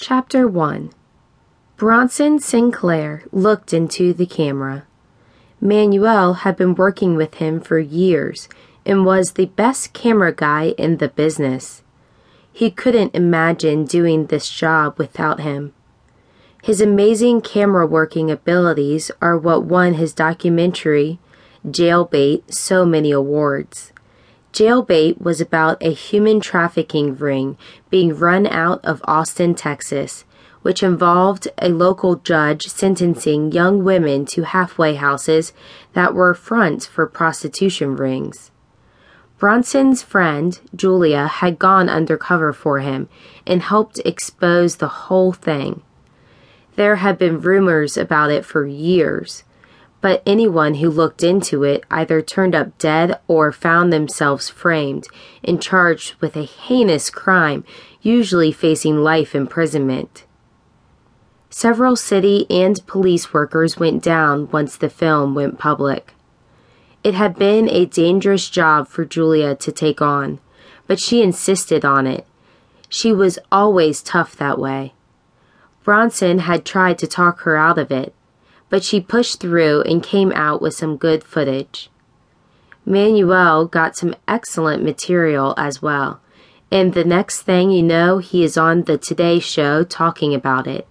Chapter 1 Bronson Sinclair looked into the camera. Manuel had been working with him for years and was the best camera guy in the business. He couldn't imagine doing this job without him. His amazing camera working abilities are what won his documentary, Jailbait, so many awards. Jailbait was about a human trafficking ring being run out of Austin, Texas, which involved a local judge sentencing young women to halfway houses that were fronts for prostitution rings. Bronson's friend, Julia, had gone undercover for him and helped expose the whole thing. There had been rumors about it for years, but anyone who looked into it either turned up dead or found themselves framed and charged with a heinous crime, usually facing life imprisonment. Several city and police workers went down once the film went public. It had been a dangerous job for Julia to take on, but she insisted on it. She was always tough that way. Bronson had tried to talk her out of it, but she pushed through and came out with some good footage. Manuel got some excellent material as well, and the next thing you know, he is on the Today Show talking about it.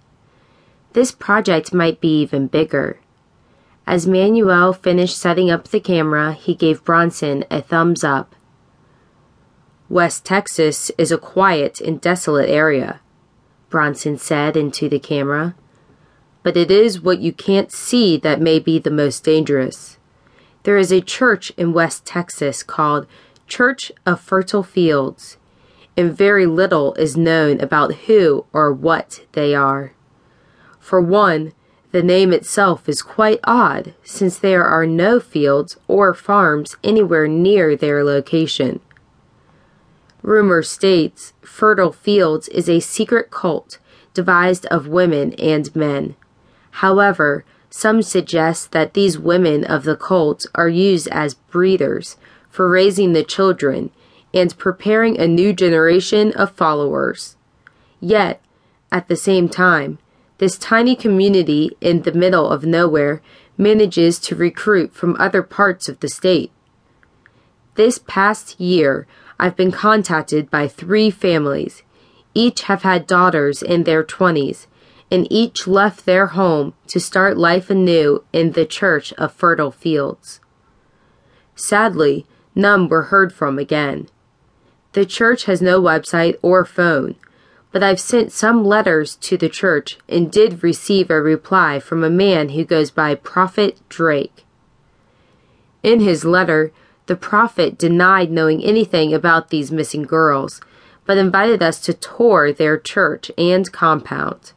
This project might be even bigger. As Manuel finished setting up the camera, he gave Bronson a thumbs up. West Texas is a quiet and desolate area, Bronson said into the camera but it is what you can't see that may be the most dangerous. There is a church in West Texas called Church of Fertile Fields, and very little is known about who or what they are. For one, the name itself is quite odd since there are no fields or farms anywhere near their location. Rumor states Fertile Fields is a secret cult devised of women and men. However, some suggest that these women of the cult are used as breeders for raising the children and preparing a new generation of followers. Yet, at the same time, this tiny community in the middle of nowhere manages to recruit from other parts of the state. This past year, I've been contacted by three families. Each have had daughters in their 20s and each left their home to start life anew in the Church of Fertile Fields. Sadly, none were heard from again. The church has no website or phone, but I've sent some letters to the church and did receive a reply from a man who goes by Prophet Drake. In his letter, the prophet denied knowing anything about these missing girls, but invited us to tour their church and compound.